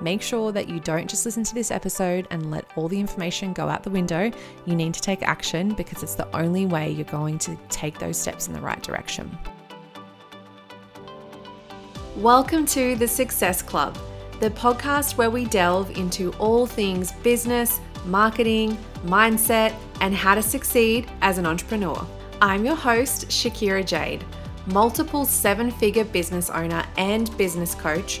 Make sure that you don't just listen to this episode and let all the information go out the window. You need to take action because it's the only way you're going to take those steps in the right direction. Welcome to the Success Club, the podcast where we delve into all things business, marketing, mindset, and how to succeed as an entrepreneur. I'm your host, Shakira Jade, multiple seven figure business owner and business coach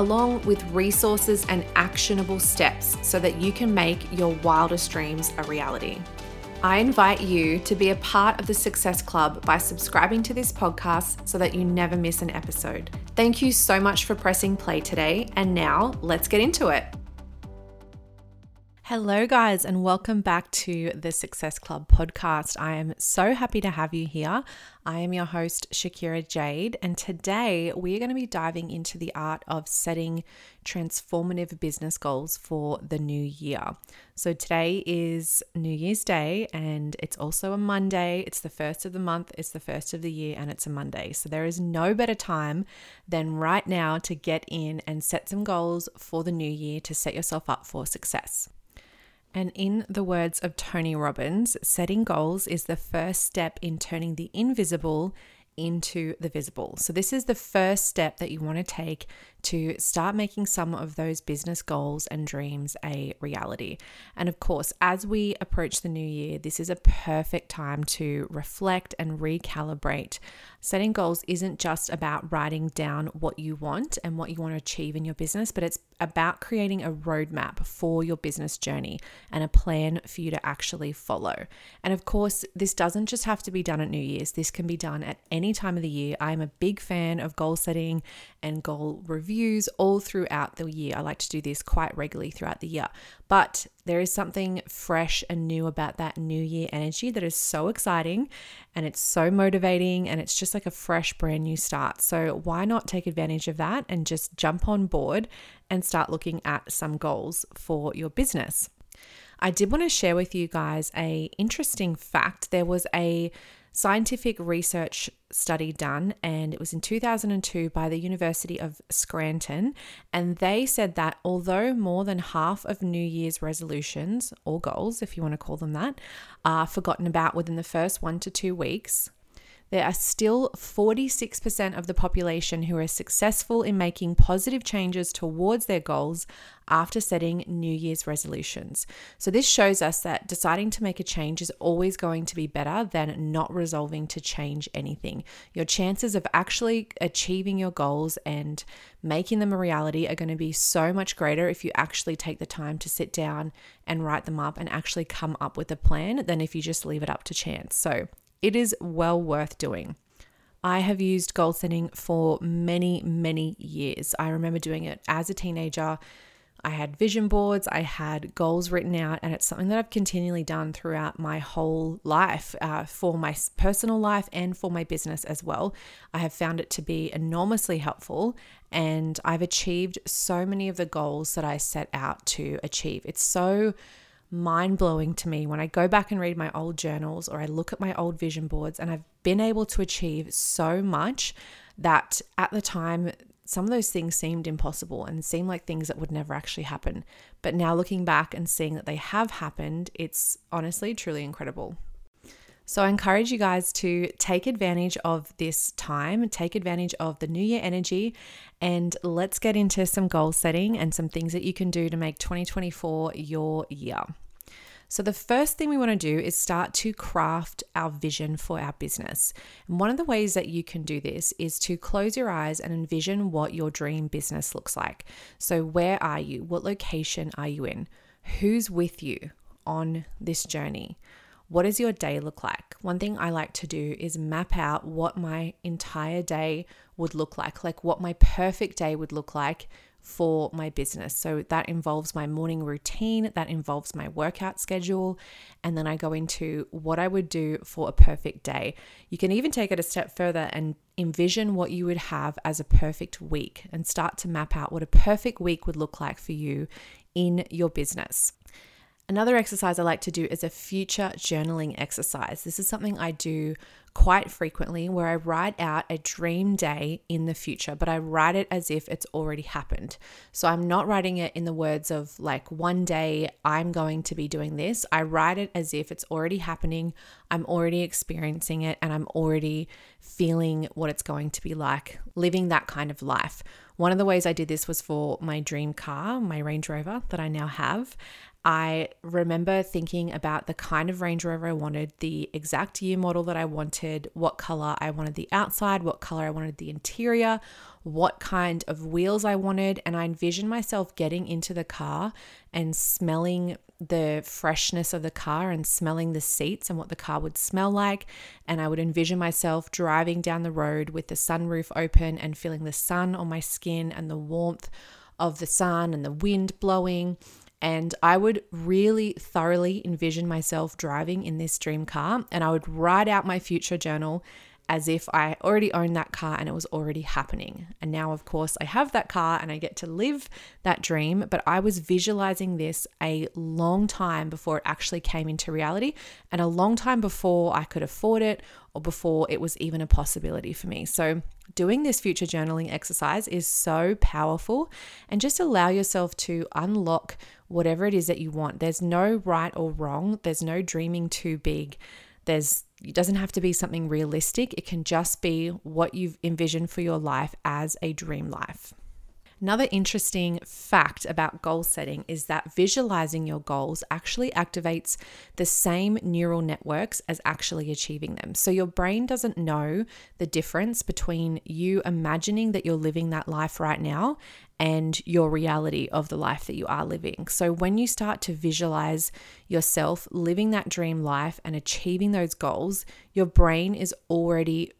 along with resources and actionable steps so that you can make your wildest dreams a reality. I invite you to be a part of the Success Club by subscribing to this podcast so that you never miss an episode. Thank you so much for pressing play today, and now let's get into it. Hello, guys, and welcome back to the Success Club podcast. I am so happy to have you here. I am your host, Shakira Jade, and today we are going to be diving into the art of setting transformative business goals for the new year. So, today is New Year's Day, and it's also a Monday. It's the first of the month, it's the first of the year, and it's a Monday. So, there is no better time than right now to get in and set some goals for the new year to set yourself up for success. And in the words of Tony Robbins, setting goals is the first step in turning the invisible into the visible. So, this is the first step that you want to take to start making some of those business goals and dreams a reality. And of course, as we approach the new year, this is a perfect time to reflect and recalibrate. Setting goals isn't just about writing down what you want and what you want to achieve in your business, but it's about creating a roadmap for your business journey and a plan for you to actually follow. And of course, this doesn't just have to be done at New Year's, this can be done at any time of the year. I'm a big fan of goal setting and goal review reviews all throughout the year. I like to do this quite regularly throughout the year. But there is something fresh and new about that new year energy that is so exciting and it's so motivating and it's just like a fresh, brand new start. So, why not take advantage of that and just jump on board and start looking at some goals for your business? I did want to share with you guys a interesting fact. There was a scientific research study done, and it was in 2002 by the University of Scranton. And they said that although more than half of New Year's resolutions, or goals, if you want to call them that, are forgotten about within the first one to two weeks, there are still 46% of the population who are successful in making positive changes towards their goals after setting New Year's resolutions. So, this shows us that deciding to make a change is always going to be better than not resolving to change anything. Your chances of actually achieving your goals and making them a reality are going to be so much greater if you actually take the time to sit down and write them up and actually come up with a plan than if you just leave it up to chance. So, it is well worth doing. I have used goal setting for many, many years. I remember doing it as a teenager. I had vision boards, I had goals written out, and it's something that I've continually done throughout my whole life uh, for my personal life and for my business as well. I have found it to be enormously helpful, and I've achieved so many of the goals that I set out to achieve. It's so mind blowing to me when I go back and read my old journals or I look at my old vision boards, and I've been able to achieve so much that at the time, some of those things seemed impossible and seemed like things that would never actually happen. But now looking back and seeing that they have happened, it's honestly truly incredible. So I encourage you guys to take advantage of this time, take advantage of the new year energy, and let's get into some goal setting and some things that you can do to make 2024 your year. So, the first thing we want to do is start to craft our vision for our business. And one of the ways that you can do this is to close your eyes and envision what your dream business looks like. So, where are you? What location are you in? Who's with you on this journey? What does your day look like? One thing I like to do is map out what my entire day would look like, like what my perfect day would look like for my business. So that involves my morning routine, that involves my workout schedule, and then I go into what I would do for a perfect day. You can even take it a step further and envision what you would have as a perfect week and start to map out what a perfect week would look like for you in your business. Another exercise I like to do is a future journaling exercise. This is something I do quite frequently where I write out a dream day in the future, but I write it as if it's already happened. So I'm not writing it in the words of like, one day I'm going to be doing this. I write it as if it's already happening. I'm already experiencing it and I'm already feeling what it's going to be like living that kind of life. One of the ways I did this was for my dream car, my Range Rover that I now have. I remember thinking about the kind of Range Rover I wanted, the exact year model that I wanted, what color I wanted the outside, what color I wanted the interior, what kind of wheels I wanted. And I envisioned myself getting into the car and smelling the freshness of the car and smelling the seats and what the car would smell like. And I would envision myself driving down the road with the sunroof open and feeling the sun on my skin and the warmth of the sun and the wind blowing and I would really thoroughly envision myself driving in this dream car. And I would write out my future journal as if I already owned that car and it was already happening. And now, of course, I have that car and I get to live that dream. But I was visualizing this a long time before it actually came into reality and a long time before I could afford it or before it was even a possibility for me. So, doing this future journaling exercise is so powerful and just allow yourself to unlock whatever it is that you want. There's no right or wrong, there's no dreaming too big. There's it doesn't have to be something realistic. It can just be what you've envisioned for your life as a dream life. Another interesting fact about goal setting is that visualizing your goals actually activates the same neural networks as actually achieving them. So your brain doesn't know the difference between you imagining that you're living that life right now and your reality of the life that you are living. So, when you start to visualize yourself living that dream life and achieving those goals, your brain is already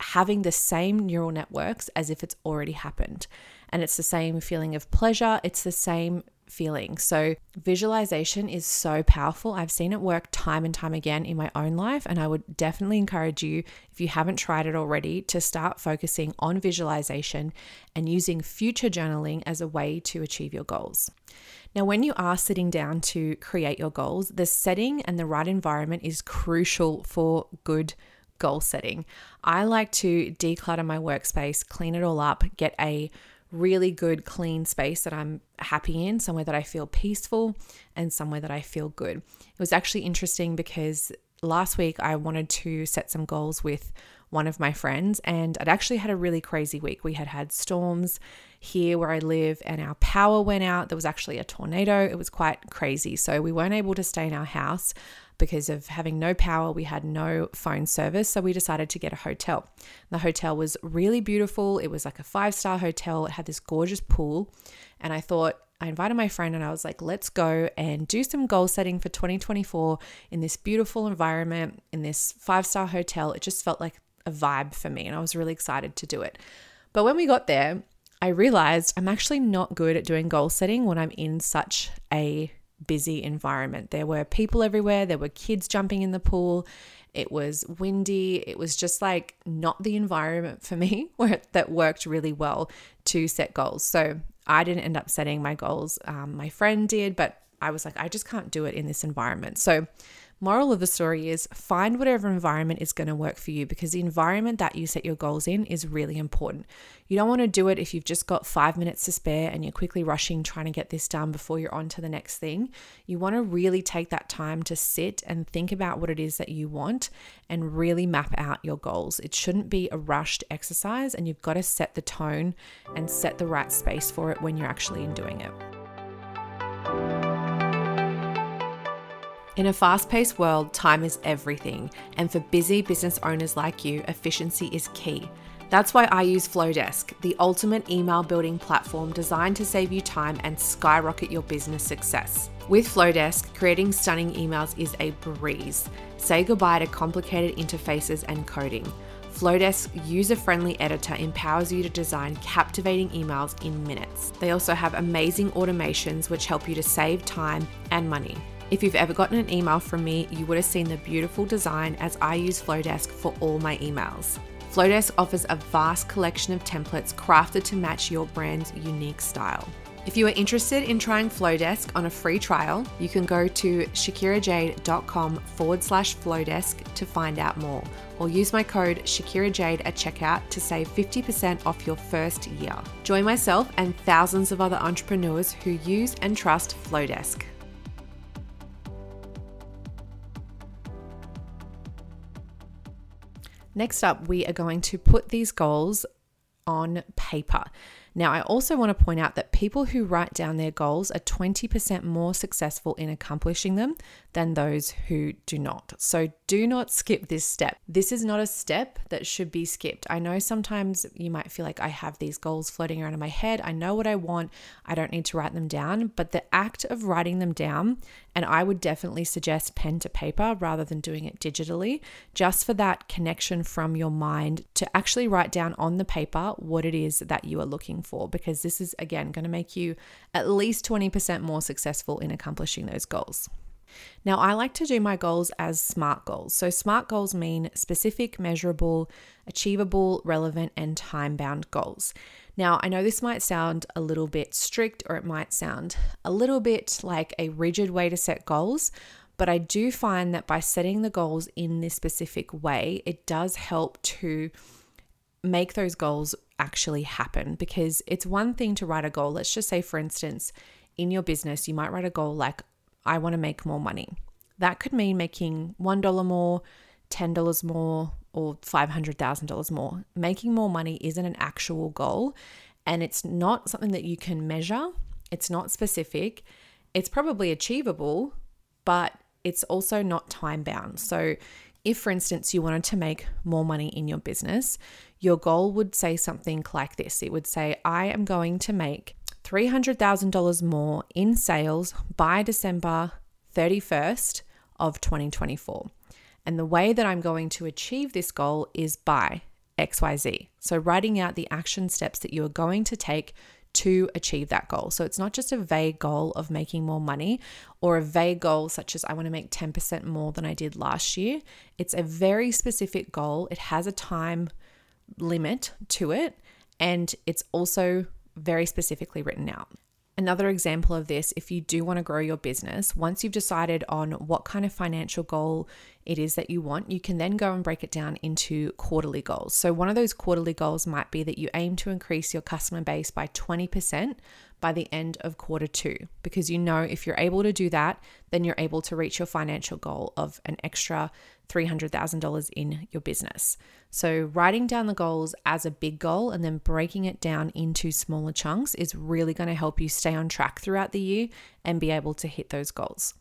having the same neural networks as if it's already happened. And it's the same feeling of pleasure, it's the same feeling. So, visualization is so powerful. I've seen it work time and time again in my own life. And I would definitely encourage you, if you haven't tried it already, to start focusing on visualization and using future journaling as a way to achieve your goals. Now, when you are sitting down to create your goals, the setting and the right environment is crucial for good goal setting. I like to declutter my workspace, clean it all up, get a really good, clean space that I'm happy in, somewhere that I feel peaceful, and somewhere that I feel good. It was actually interesting because last week I wanted to set some goals with one of my friends, and I'd actually had a really crazy week. We had had storms here where I live, and our power went out. There was actually a tornado. It was quite crazy. So we weren't able to stay in our house because of having no power, we had no phone service. So we decided to get a hotel. The hotel was really beautiful. It was like a five star hotel, it had this gorgeous pool. And I thought, I invited my friend and I was like, let's go and do some goal setting for 2024 in this beautiful environment, in this five star hotel. It just felt like a vibe for me. And I was really excited to do it. But when we got there, I realized I'm actually not good at doing goal setting when I'm in such a busy environment. There were people everywhere, there were kids jumping in the pool. It was windy. It was just like not the environment for me where that worked really well to set goals. So I didn't end up setting my goals. Um, my friend did, but I was like, I just can't do it in this environment. So Moral of the story is find whatever environment is going to work for you because the environment that you set your goals in is really important. You don't want to do it if you've just got five minutes to spare and you're quickly rushing trying to get this done before you're on to the next thing. You want to really take that time to sit and think about what it is that you want and really map out your goals. It shouldn't be a rushed exercise and you've got to set the tone and set the right space for it when you're actually in doing it. In a fast paced world, time is everything, and for busy business owners like you, efficiency is key. That's why I use Flodesk, the ultimate email building platform designed to save you time and skyrocket your business success. With Flodesk, creating stunning emails is a breeze. Say goodbye to complicated interfaces and coding. Flodesk user friendly editor empowers you to design captivating emails in minutes. They also have amazing automations which help you to save time and money. If you've ever gotten an email from me, you would have seen the beautiful design as I use Flodesk for all my emails. Flodesk offers a vast collection of templates crafted to match your brand's unique style. If you are interested in trying Flodesk on a free trial, you can go to shakirajade.com forward slash Flodesk to find out more, or use my code ShakiraJade at checkout to save 50% off your first year. Join myself and thousands of other entrepreneurs who use and trust Flodesk. Next up, we are going to put these goals on paper. Now, I also want to point out that people who write down their goals are 20% more successful in accomplishing them than those who do not. So do not skip this step. This is not a step that should be skipped. I know sometimes you might feel like I have these goals floating around in my head. I know what I want. I don't need to write them down. But the act of writing them down, and I would definitely suggest pen to paper rather than doing it digitally, just for that connection from your mind to actually write down on the paper what it is that you are looking for, because this is again going to make you at least 20% more successful in accomplishing those goals. Now, I like to do my goals as SMART goals. So, SMART goals mean specific, measurable, achievable, relevant, and time bound goals. Now, I know this might sound a little bit strict or it might sound a little bit like a rigid way to set goals, but I do find that by setting the goals in this specific way, it does help to make those goals actually happen because it's one thing to write a goal. Let's just say, for instance, in your business, you might write a goal like, I want to make more money. That could mean making $1 more, $10 more, or $500,000 more. Making more money isn't an actual goal and it's not something that you can measure. It's not specific. It's probably achievable, but it's also not time bound. So, if for instance you wanted to make more money in your business, your goal would say something like this it would say, I am going to make $300,000 more in sales by December 31st of 2024. And the way that I'm going to achieve this goal is by XYZ. So, writing out the action steps that you are going to take to achieve that goal. So, it's not just a vague goal of making more money or a vague goal such as I want to make 10% more than I did last year. It's a very specific goal, it has a time limit to it, and it's also very specifically written out. Another example of this, if you do want to grow your business, once you've decided on what kind of financial goal it is that you want, you can then go and break it down into quarterly goals. So, one of those quarterly goals might be that you aim to increase your customer base by 20% by the end of quarter two, because you know if you're able to do that, then you're able to reach your financial goal of an extra $300,000 in your business. So, writing down the goals as a big goal and then breaking it down into smaller chunks is really going to help you stay on track throughout the year and be able to hit those goals.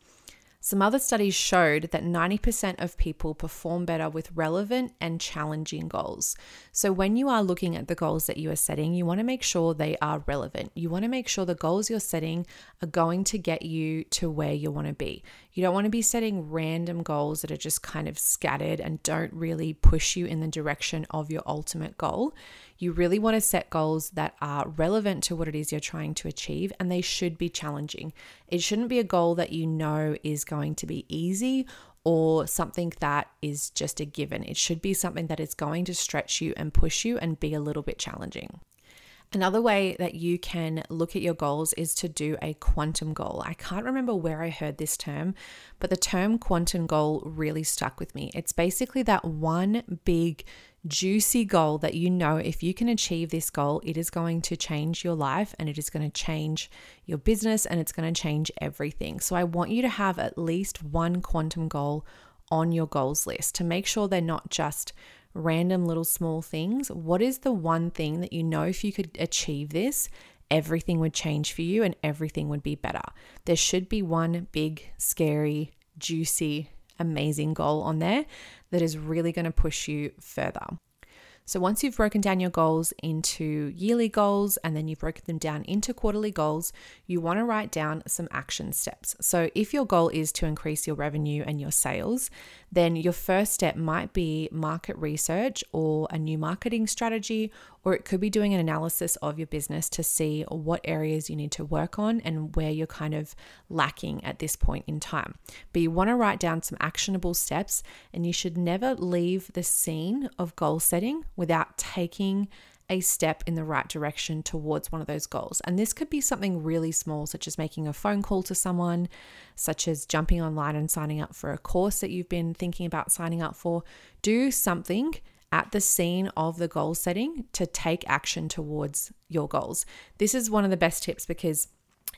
Some other studies showed that 90% of people perform better with relevant and challenging goals. So, when you are looking at the goals that you are setting, you want to make sure they are relevant. You want to make sure the goals you're setting are going to get you to where you want to be. You don't want to be setting random goals that are just kind of scattered and don't really push you in the direction of your ultimate goal. You really want to set goals that are relevant to what it is you're trying to achieve, and they should be challenging. It shouldn't be a goal that you know is going to be easy or something that is just a given. It should be something that is going to stretch you and push you and be a little bit challenging. Another way that you can look at your goals is to do a quantum goal. I can't remember where I heard this term, but the term quantum goal really stuck with me. It's basically that one big juicy goal that you know if you can achieve this goal, it is going to change your life and it is going to change your business and it's going to change everything. So I want you to have at least one quantum goal on your goals list to make sure they're not just random little small things. What is the one thing that you know if you could achieve this, everything would change for you and everything would be better? There should be one big, scary, juicy amazing goal on there that is really going to push you further. So, once you've broken down your goals into yearly goals and then you've broken them down into quarterly goals, you want to write down some action steps. So, if your goal is to increase your revenue and your sales, then your first step might be market research or a new marketing strategy, or it could be doing an analysis of your business to see what areas you need to work on and where you're kind of lacking at this point in time. But you want to write down some actionable steps, and you should never leave the scene of goal setting without taking a step in the right direction towards one of those goals. And this could be something really small, such as making a phone call to someone, such as jumping online and signing up for a course that you've been thinking about signing up for. Do something at the scene of the goal setting to take action towards your goals. This is one of the best tips because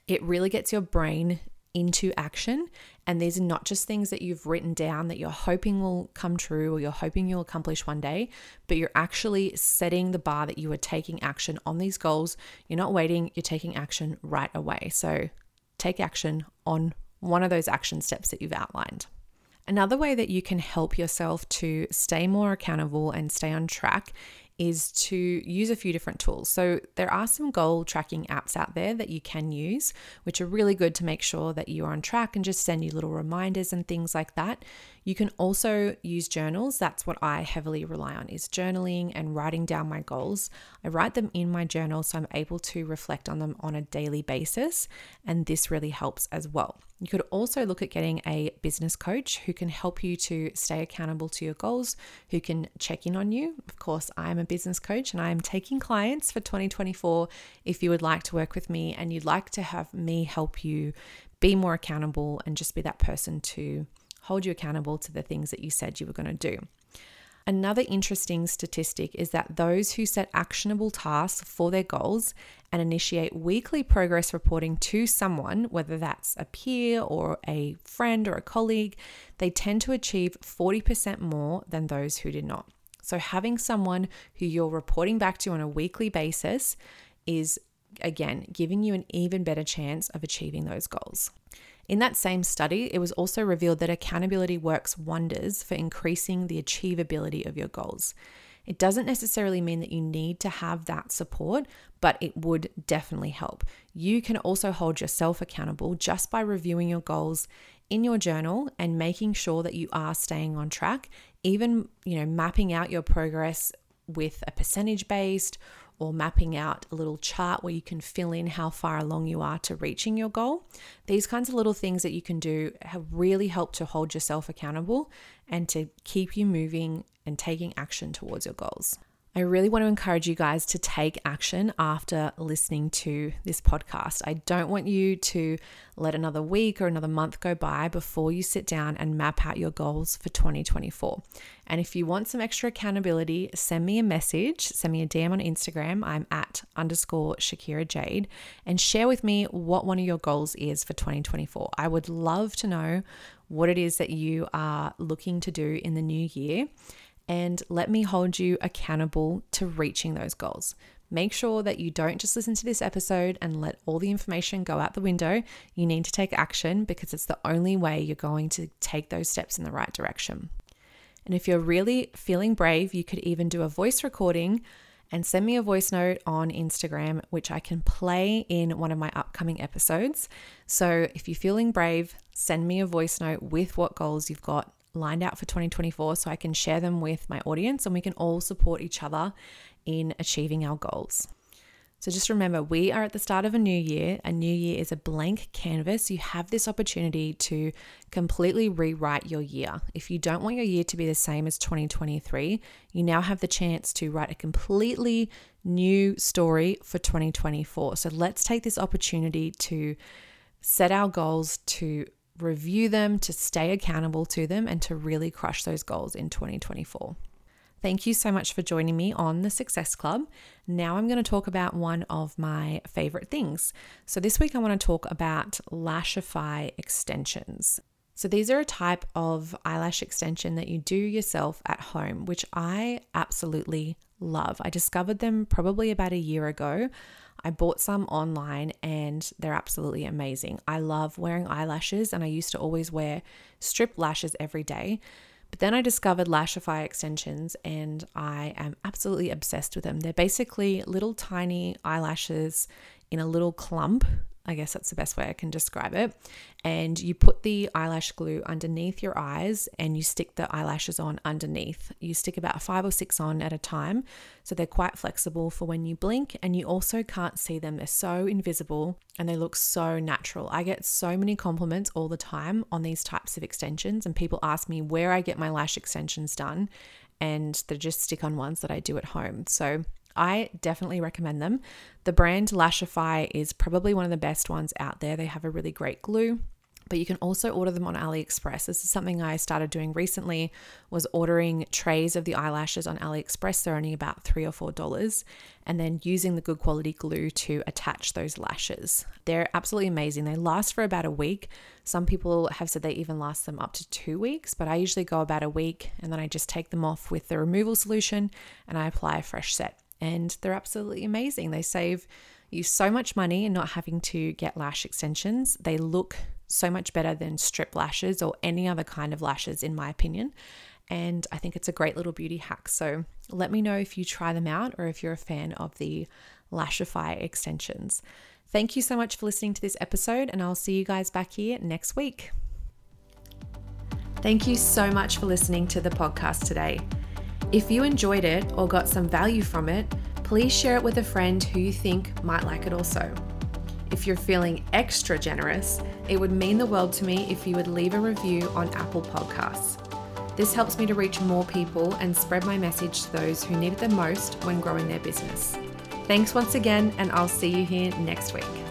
it really gets your brain into action. And these are not just things that you've written down that you're hoping will come true or you're hoping you'll accomplish one day, but you're actually setting the bar that you are taking action on these goals. You're not waiting, you're taking action right away. So take action on one of those action steps that you've outlined. Another way that you can help yourself to stay more accountable and stay on track is to use a few different tools. So, there are some goal tracking apps out there that you can use, which are really good to make sure that you're on track and just send you little reminders and things like that. You can also use journals. That's what I heavily rely on is journaling and writing down my goals. I write them in my journal so I'm able to reflect on them on a daily basis, and this really helps as well. You could also look at getting a business coach who can help you to stay accountable to your goals, who can check in on you. Of course, I am a business coach and I am taking clients for 2024. If you would like to work with me and you'd like to have me help you be more accountable and just be that person to hold you accountable to the things that you said you were going to do. Another interesting statistic is that those who set actionable tasks for their goals and initiate weekly progress reporting to someone, whether that's a peer or a friend or a colleague, they tend to achieve 40% more than those who did not. So, having someone who you're reporting back to on a weekly basis is, again, giving you an even better chance of achieving those goals. In that same study, it was also revealed that accountability works wonders for increasing the achievability of your goals. It doesn't necessarily mean that you need to have that support, but it would definitely help. You can also hold yourself accountable just by reviewing your goals in your journal and making sure that you are staying on track, even, you know, mapping out your progress with a percentage based or mapping out a little chart where you can fill in how far along you are to reaching your goal. These kinds of little things that you can do have really helped to hold yourself accountable and to keep you moving and taking action towards your goals. I really want to encourage you guys to take action after listening to this podcast. I don't want you to let another week or another month go by before you sit down and map out your goals for 2024. And if you want some extra accountability, send me a message, send me a DM on Instagram. I'm at underscore Shakira Jade and share with me what one of your goals is for 2024. I would love to know what it is that you are looking to do in the new year and let me hold you accountable to reaching those goals. Make sure that you don't just listen to this episode and let all the information go out the window. You need to take action because it's the only way you're going to take those steps in the right direction. And if you're really feeling brave, you could even do a voice recording and send me a voice note on Instagram, which I can play in one of my upcoming episodes. So if you're feeling brave, send me a voice note with what goals you've got lined out for 2024 so I can share them with my audience and we can all support each other in achieving our goals. So just remember, we are at the start of a new year. A new year is a blank canvas. You have this opportunity to completely rewrite your year. If you don't want your year to be the same as 2023, you now have the chance to write a completely new story for 2024. So let's take this opportunity to set our goals to review them, to stay accountable to them, and to really crush those goals in 2024. Thank you so much for joining me on the Success Club. Now I'm going to talk about one of my favorite things. So, this week I want to talk about Lashify extensions. So, these are a type of eyelash extension that you do yourself at home, which I absolutely love. I discovered them probably about a year ago. I bought some online and they're absolutely amazing. I love wearing eyelashes and I used to always wear strip lashes every day. But then I discovered Lashify extensions and I am absolutely obsessed with them. They're basically little tiny eyelashes in a little clump I guess that's the best way I can describe it. And you put the eyelash glue underneath your eyes and you stick the eyelashes on underneath. You stick about five or six on at a time. So they're quite flexible for when you blink and you also can't see them. They're so invisible and they look so natural. I get so many compliments all the time on these types of extensions, and people ask me where I get my lash extensions done. And they're just stick on ones that I do at home. So I definitely recommend them. The brand Lashify is probably one of the best ones out there. They have a really great glue but you can also order them on AliExpress. This is something I started doing recently was ordering trays of the eyelashes on AliExpress. They're only about 3 or 4 dollars and then using the good quality glue to attach those lashes. They're absolutely amazing. They last for about a week. Some people have said they even last them up to 2 weeks, but I usually go about a week and then I just take them off with the removal solution and I apply a fresh set and they're absolutely amazing. They save you so much money in not having to get lash extensions. They look so much better than strip lashes or any other kind of lashes, in my opinion. And I think it's a great little beauty hack. So let me know if you try them out or if you're a fan of the Lashify extensions. Thank you so much for listening to this episode, and I'll see you guys back here next week. Thank you so much for listening to the podcast today. If you enjoyed it or got some value from it, please share it with a friend who you think might like it also. If you're feeling extra generous, it would mean the world to me if you would leave a review on Apple Podcasts. This helps me to reach more people and spread my message to those who need it the most when growing their business. Thanks once again, and I'll see you here next week.